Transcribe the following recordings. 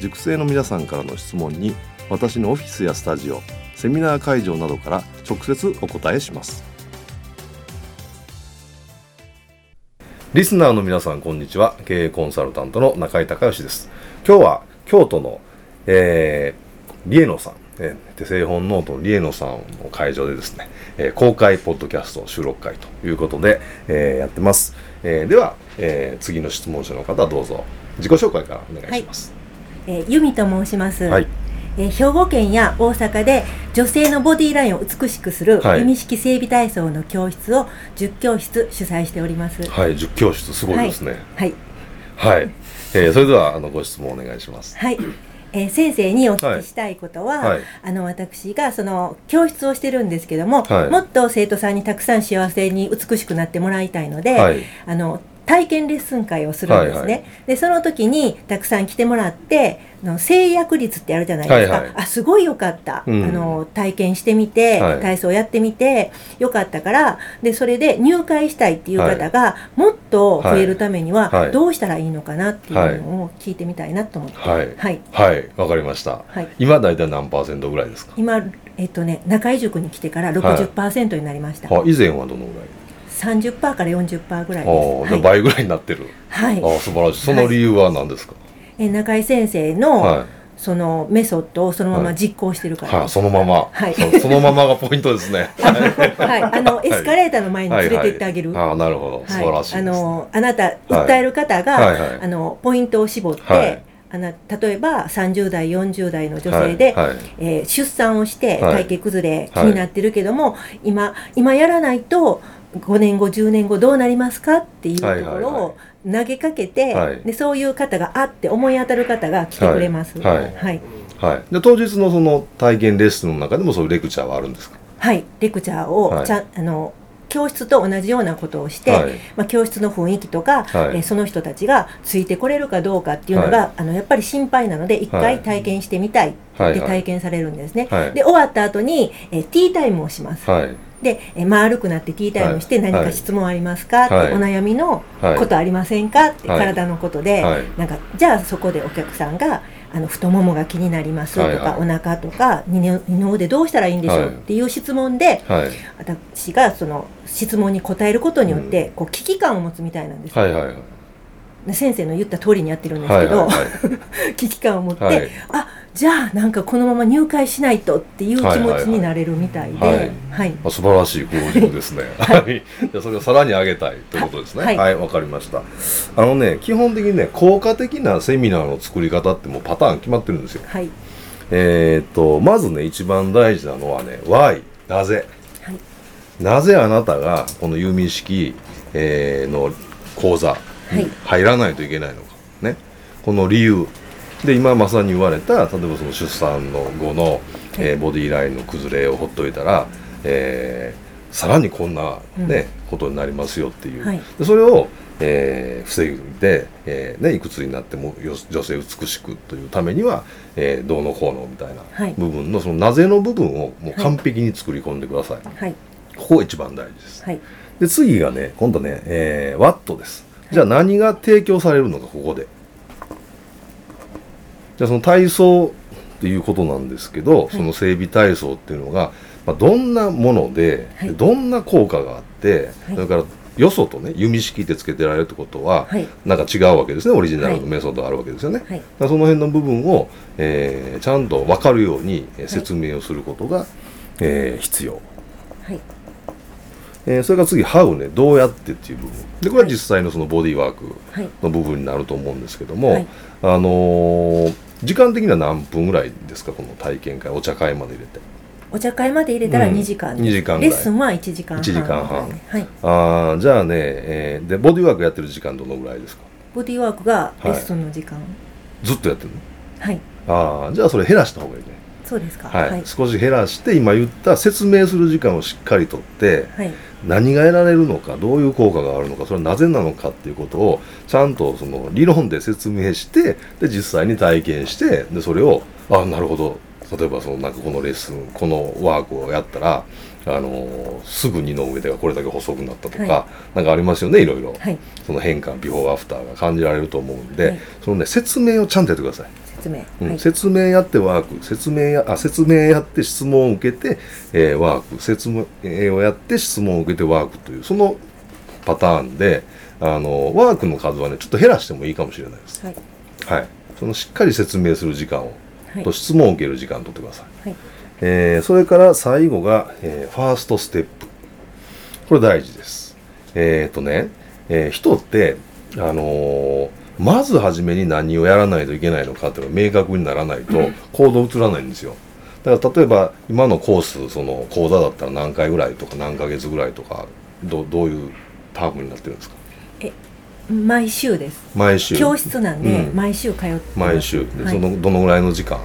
塾生の皆さんからの質問に私のオフィスやスタジオセミナー会場などから直接お答えします。リスナーの皆さんこんにちは。経営コンサルタントの中井隆義です。今日は京都の、えー、リエノさんえ手製本ノートリエノさんの会場でですね、えー、公開ポッドキャスト収録会ということで、えー、やってます、えー、では、え次の質問者の方どうぞ。自己紹介からお願いします、はい、え由美と申します、はい。え兵庫県や大阪で女性のボディラインを美しくする弓式整備体操の教室を10教室主催しております。はい10教室すごいですね。はい。はい、はい、えー、それではあのご質問お願いします。はい。えー、先生にお聞きしたいことは、はい、あの私がその教室をしてるんですけども、はい、もっと生徒さんにたくさん幸せに美しくなってもらいたいので、はい、あの体験レッスン会をするんですね。はいはい、でその時にたくさん来てもらっての制約率ってあるじゃないですか、はいはい、あすごいよかった、うん、あの体験してみて、はい、体操やってみてよかったからでそれで入会したいっていう方がもっと増えるためにはどうしたらいいのかなっていうのを聞いてみたいなと思って。はい。はい。はい。わかりました。はい、今大体何パーセントぐらいですか？今えっとね中井塾に来てから60%になりました。以前はどのぐらい？30%から40%ぐらいです。はい、倍ぐらいになってる。はい。あ素晴らしい。その理由は何ですか？はい、え中井先生の、はい、そのメソッドをそのまま実行してるから、はい、そのまま、はい、そのままがポイントですね。はい、あのエスカレーターの前に連れて行ってあげる。あなるほど、素晴らしい、あのあなた訴える方が、あのポイントを絞って。あの例えば30代40代の女性で、はい。はい、えー、出産をして体型崩れ、気になってるけども、今今やらないと5年後10年後どうなりますかっていうところを投げかけて、はい、でそういう方があって思い当たる方が来てくれます。はい、はい。はい、で当日のその体験レッスンの中でもそういうレクチャーはあるんですか？はい。レクチャーをちゃ、はい、あの教室と同じようなことをして、はい、まあ、教室の雰囲気とか、はい、えその人たちがついてこれるかどうかっていうのが、はい、あのやっぱり心配なので一回体験してみたいって体験されるんですね。で終わった後に、えティータイムをします。で、え丸くなってティータイムして何か質問ありますか、はい、ってお悩みのことありませんか？って、体のことで、なんかじゃあそこでお客さんがあの太ももが気になりますとか、はいはい、お腹とか二の腕どうしたらいいんでしょう？っていう質問で、はい、私がその質問に答えることによって、こう危機感を持つみたいなんです、はいはいはい、先生の言った通りにやってるんですけど、はいはいはい、危機感を持って、はい、あじゃあなんかこのまま入会しないとっていう気持ちになれるみたいで、はい、はいはい、素晴らしい向上ですね。はい、じゃそれをさらに上げたいということですね。はい、わ、はい、かりました。あのね、基本的にね、効果的なセミナーの作り方ってもうパターン決まってるんですよ。はい。えっとまずね一番大事なのはね、why なぜ、はい、なぜあなたがこの弓式、えー、の講座に入らないといけないのか、ね、この理由。で今まさに言われた例えばその出産の後の、えー、ボディーラインの崩れをほっといたら、えー、さらにこんなね、うん、ことになりますよっていう、はい、でそれを、えー、防いで、えーね、いくつになっても女性美しくというためには、えー、どうのこうのみたいな部分の、はい、そのなぜの部分をもう完璧に作り込んでください、はい、ここが一番大事です、はい、で次がね今度ね、えー、ワットです。じゃあ何が提供されるのかここでじゃあその体操っていうことなんですけど、はい、その整備体操っていうのが、まあ、どんなもので、はい、どんな効果があって、はい、それからよそとね弓式ってつけてられるってことは、はい、なんか違うわけですねオリジナルのメソッドがあるわけですよね、はい、その辺の部分を、えー、ちゃんと分かるように説明をすることが、はい、えー、必要、はいえー、それから次「How ね」どうやってっていう部分。でこれは実際のそのボディーワークの部分になると思うんですけども、はい、あのー、時間的には何分ぐらいですか？この体験会お茶会まで入れて。お茶会まで入れたら2時間、うん、2時間レッスンは1時間半。1時間半、はい、ああじゃあね、えー、でボディーワークやってる時間どのぐらいですか？ボディーワークがレッスンの時間、はい、ずっとやってるの？はい。ああじゃあそれ減らした方がいいね。そうですか、はい、はい、少し減らして今言った説明する時間をしっかりとって、はい、何が得られるのかどういう効果があるのかそれはなぜなのかっていうことをちゃんとその理論で説明してで実際に体験してでそれをあなるほど。例えばそのなんかこのレッスンこのワークをやったらあのすぐ二の上手がこれだけ細くなったとか、はい、なんかありますよねいろいろ、はい、その変化ビフォーアフターが感じられると思うんで、はい、そのね説明をちゃんとやってください。説明、うん、説明やってワーク。説明やあ説明やって質問を受けて、えー、ワーク。説明をやって質問を受けてワークというそのパターンであのワークの数はねちょっと減らしてもいいかもしれないです。はい、はい、そのしっかり説明する時間を。と質問を受ける時間を取ってください、はい、えー、それから最後が、えー、ファーストステップ。これ大事です。えっ、ー、とね、えー、人ってあのー、まず初めに何をやらないといけないのかっていうのが明確にならないと行動移らないんですよ。だから例えば今のコースその講座だったら何回ぐらいとか何ヶ月ぐらいとかどどういうタームになってるんですか？毎週です。毎週。教室なんで、毎週通って毎週。で、はい、そのどのぐらいの時間？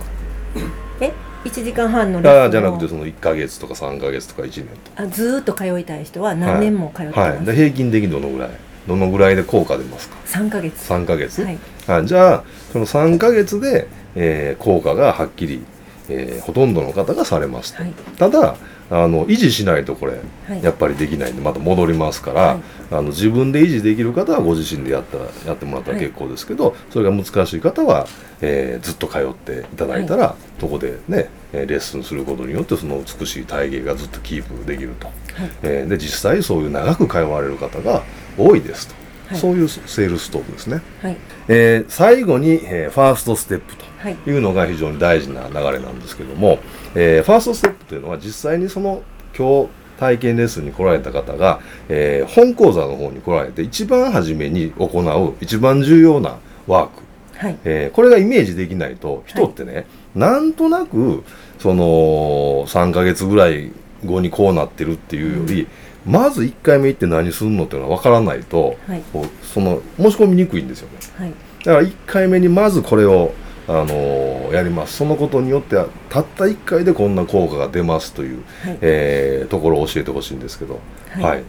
え1時間半のレッスンじゃなくてその1か月とか3か月とか1年とあずっと通いたい人は何年も通ってます、はい、はい、平均的にどのぐらい？どのぐらいで効果出ますか？3か月。3か月、はい、あじゃあその3か月で、えー、効果がはっきり、えー、ほとんどの方がされますと、はい、ただあの維持しないとこれ、はい、やっぱりできないんでまた戻りますから、はい、あの自分で維持できる方はご自身でやったらやってもらったら結構ですけど、はい、それが難しい方は、えー、ずっと通っていただいたら、そこでねレッスンすることによってその美しい体型がずっとキープできると、はい、えー、で実際そういう長く通われる方が多いですと、そういうセールストークですね、はい。えー、最後に、えー、ファーストステップとい。うのが非常に大事な流れなんですけども、えー、ファーストステップというのは実際にその今日体験レッスンに来られた方が、えー、本講座の方に来られて一番初めに行う一番重要なワーク、はい。えー、これがイメージできないと人ってね、はい、なんとなくその3ヶ月ぐらい後にこうなってるっていうより、うん、まず1回目行って何するのっていうのは分からないと、はい、その申し込みにくいんですよね。はい、だから1回目にまずこれをあのやります。そのことによってたった1回でこんな効果が出ますという、はい、えー、ところを教えてほしいんですけど、はい、はい、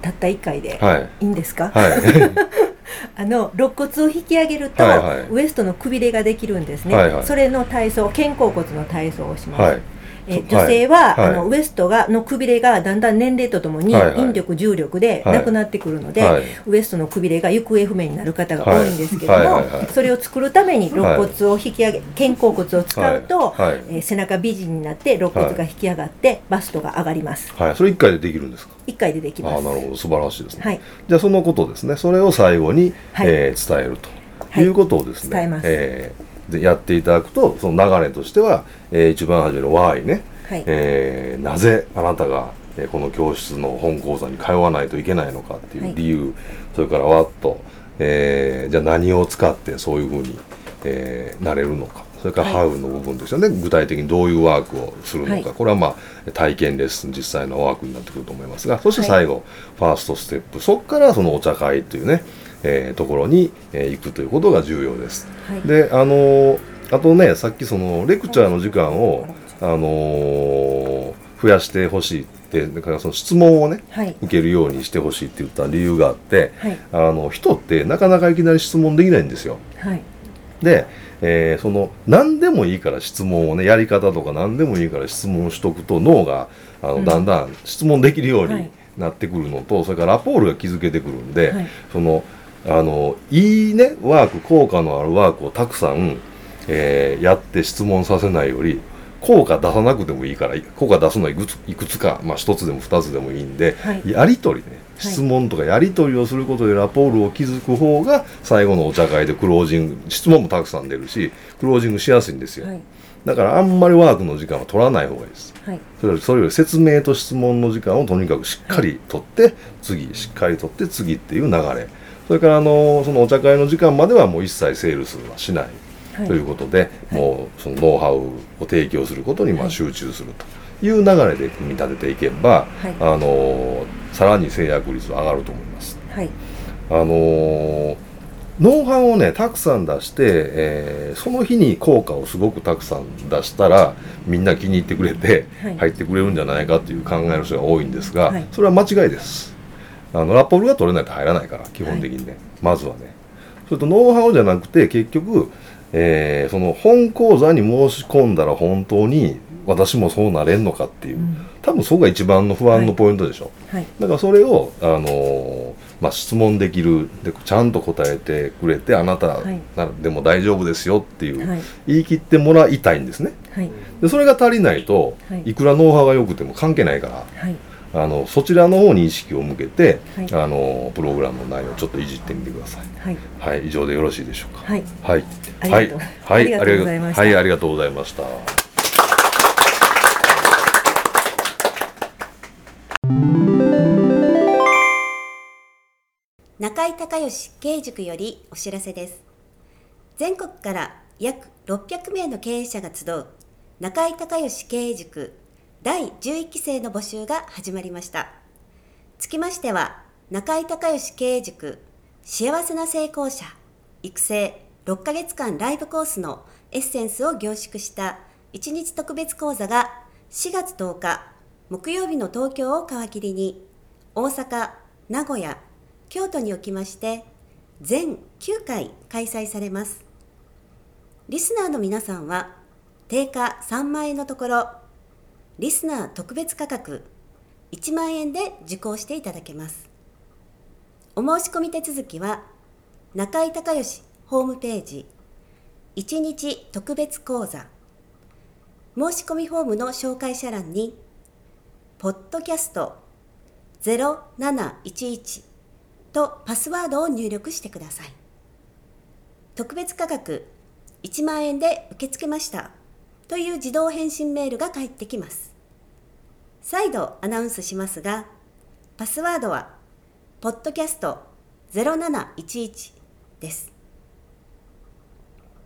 たった1回でい。いんですか、はい、あの肋骨を引き上げると、はいはい、ウエストのくびれができるんですね、はいはい、それの体操肩甲骨の体操をします、え女性は、はい、あのウエストがのくびれがだんだん年齢とともに引力重力でなくなってくるので、はい、ウエストのくびれが行方不明になる方が多いんですけども、それを作るために肋骨を引き上げ肩甲骨を使うと、はい、えー、背中美人になって肋骨が引き上がってバストが上がります。はい、それ1回でできるんですか？1回でできます。あなるほど。素晴らしいですね。はい、じゃあそのことですね。それを最後に、はい、えー、伝えるということをですね、伝えます。えー、でやっていただくとその流れとしては、えー、一番初めの Y ね。はい、えー、なぜあなたがこの教室の本講座に通わないといけないのかっていう理由、はい、それからわっと、えー、じゃあ何を使ってそういうふうに、えー、なれるのか。それからハウの部分ですよね、はい、具体的にどういうワークをするのか、はい、これはまあ体験レッスン実際のワークになってくると思いますが。そして最後、ファーストステップ。そこからそのお茶会というね、えー、ところに、えー、行くということが重要です。であのー、あとねさっきそのレクチャーの時間をあのー、増やしてほしいってだからその質問をね、はい、受けるようにしてほしいって言った理由があって、はい、あの人ってなかなかいきなり質問できないんですよ。はい、で、えー、その何でもいいから質問をねやり方とか何でもいいから質問をしとくと脳があの、だんだん質問できるようになってくるのと、それからラポールが築けてくるんで、そのあのいいねワーク効果のあるワークをたくさん、えー、やって質問させないより効果出さなくてもいいから効果出すのはいくついくつか、まあ、1つでも2つでもいいんで、はい、やり取りね質問とかやり取りをすることでラポールを築く方が最後のお茶会でクロージング質問もたくさん出るしクロージングしやすいんですよ、はい、だからあんまりワークの時間は取らない方がいいです、はい、それそれより説明と質問の時間をとにかくしっかり取って、次しっかり取って次っていう流れそれからあのそのお茶会の時間まではもう一切セールスはしない、ということで、もうそのノウハウを提供することにまあ集中するという流れで組み立てていけば、あのさらに制約率は上がると思います。あのノウハウをねたくさん出して、えー、その日に効果をすごくたくさん出したらみんな気に入ってくれて、入ってくれるんじゃないかっていう考えの人が多いんですが、はい、それは間違いですあのラポールが取れないと入らないから基本的にね、はい、まずはね。それとノウハウじゃなくて結局、えー、その本講座に申し込んだら本当に私もそうなれんのかっていう、うん、多分そこが一番の不安のポイントでしょ、はい、だからそれを、あのー、まあ、質問できるでちゃんと答えてくれてあなた、はい、でも大丈夫ですよっていう、はい、言い切ってもらいたいんですね、でそれが足りないと、い、くらノウハウが良くても関係ないから、あのそちらの方に意識を向けて、はい、あのプログラムの内容をちょっといじってみてください。はい、はい、以上でよろしいでしょうか？はい、はい、はい、はい、ありがとうございました。はい、ありがとうございました。中井隆義経営塾よりお知らせです。全国から約600名の経営者が集う中井隆義経営塾第11期生の募集が始まりました。つきましては、中井隆義経営塾幸せな成功者育成6ヶ月間ライブコースのエッセンスを凝縮した1日特別講座が4月10日木曜日の東京を皮切りに大阪、名古屋、京都におきまして全9回開催されます。リスナーの皆さんは定価3万円のところリスナー特別価格1万円で受講していただけます。お申し込み手続きは中井隆義ホームページ1日特別講座申し込みフォームの紹介者欄にポッドキャスト0711とパスワードを入力してください。特別価格1万円で受け付けましたという自動返信メールが返ってきます。再度アナウンスしますが、パスワードは、ポッドキャスト0711です。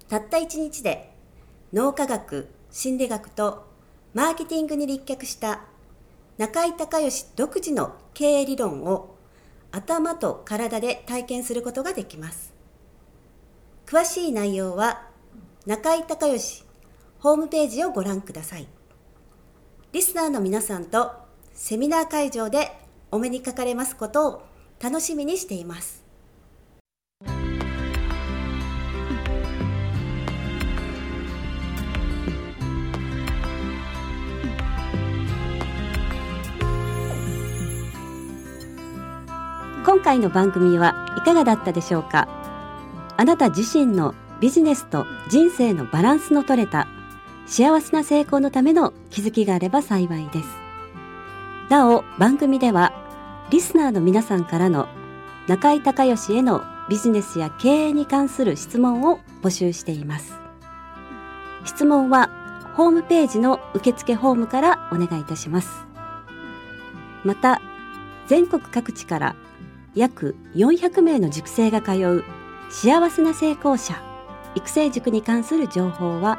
たった1日で、脳科学、心理学とマーケティングに立脚した中井隆義独自の経営理論を頭と体で体験することができます。詳しい内容は中井隆義ホームページをご覧ください。リスナーの皆さんとセミナー会場でお目にかかれますことを楽しみにしています。今回の番組はいかがだったでしょうか？あなた自身のビジネスと人生のバランスの取れた幸せな成功のための気づきがあれば幸いです。なお、番組では、リスナーの皆さんからの中井隆義へのビジネスや経営に関する質問を募集しています。質問は、ホームページの受付フォームからお願いいたします。また、全国各地から約400名の塾生が通う幸せな成功者育成塾に関する情報は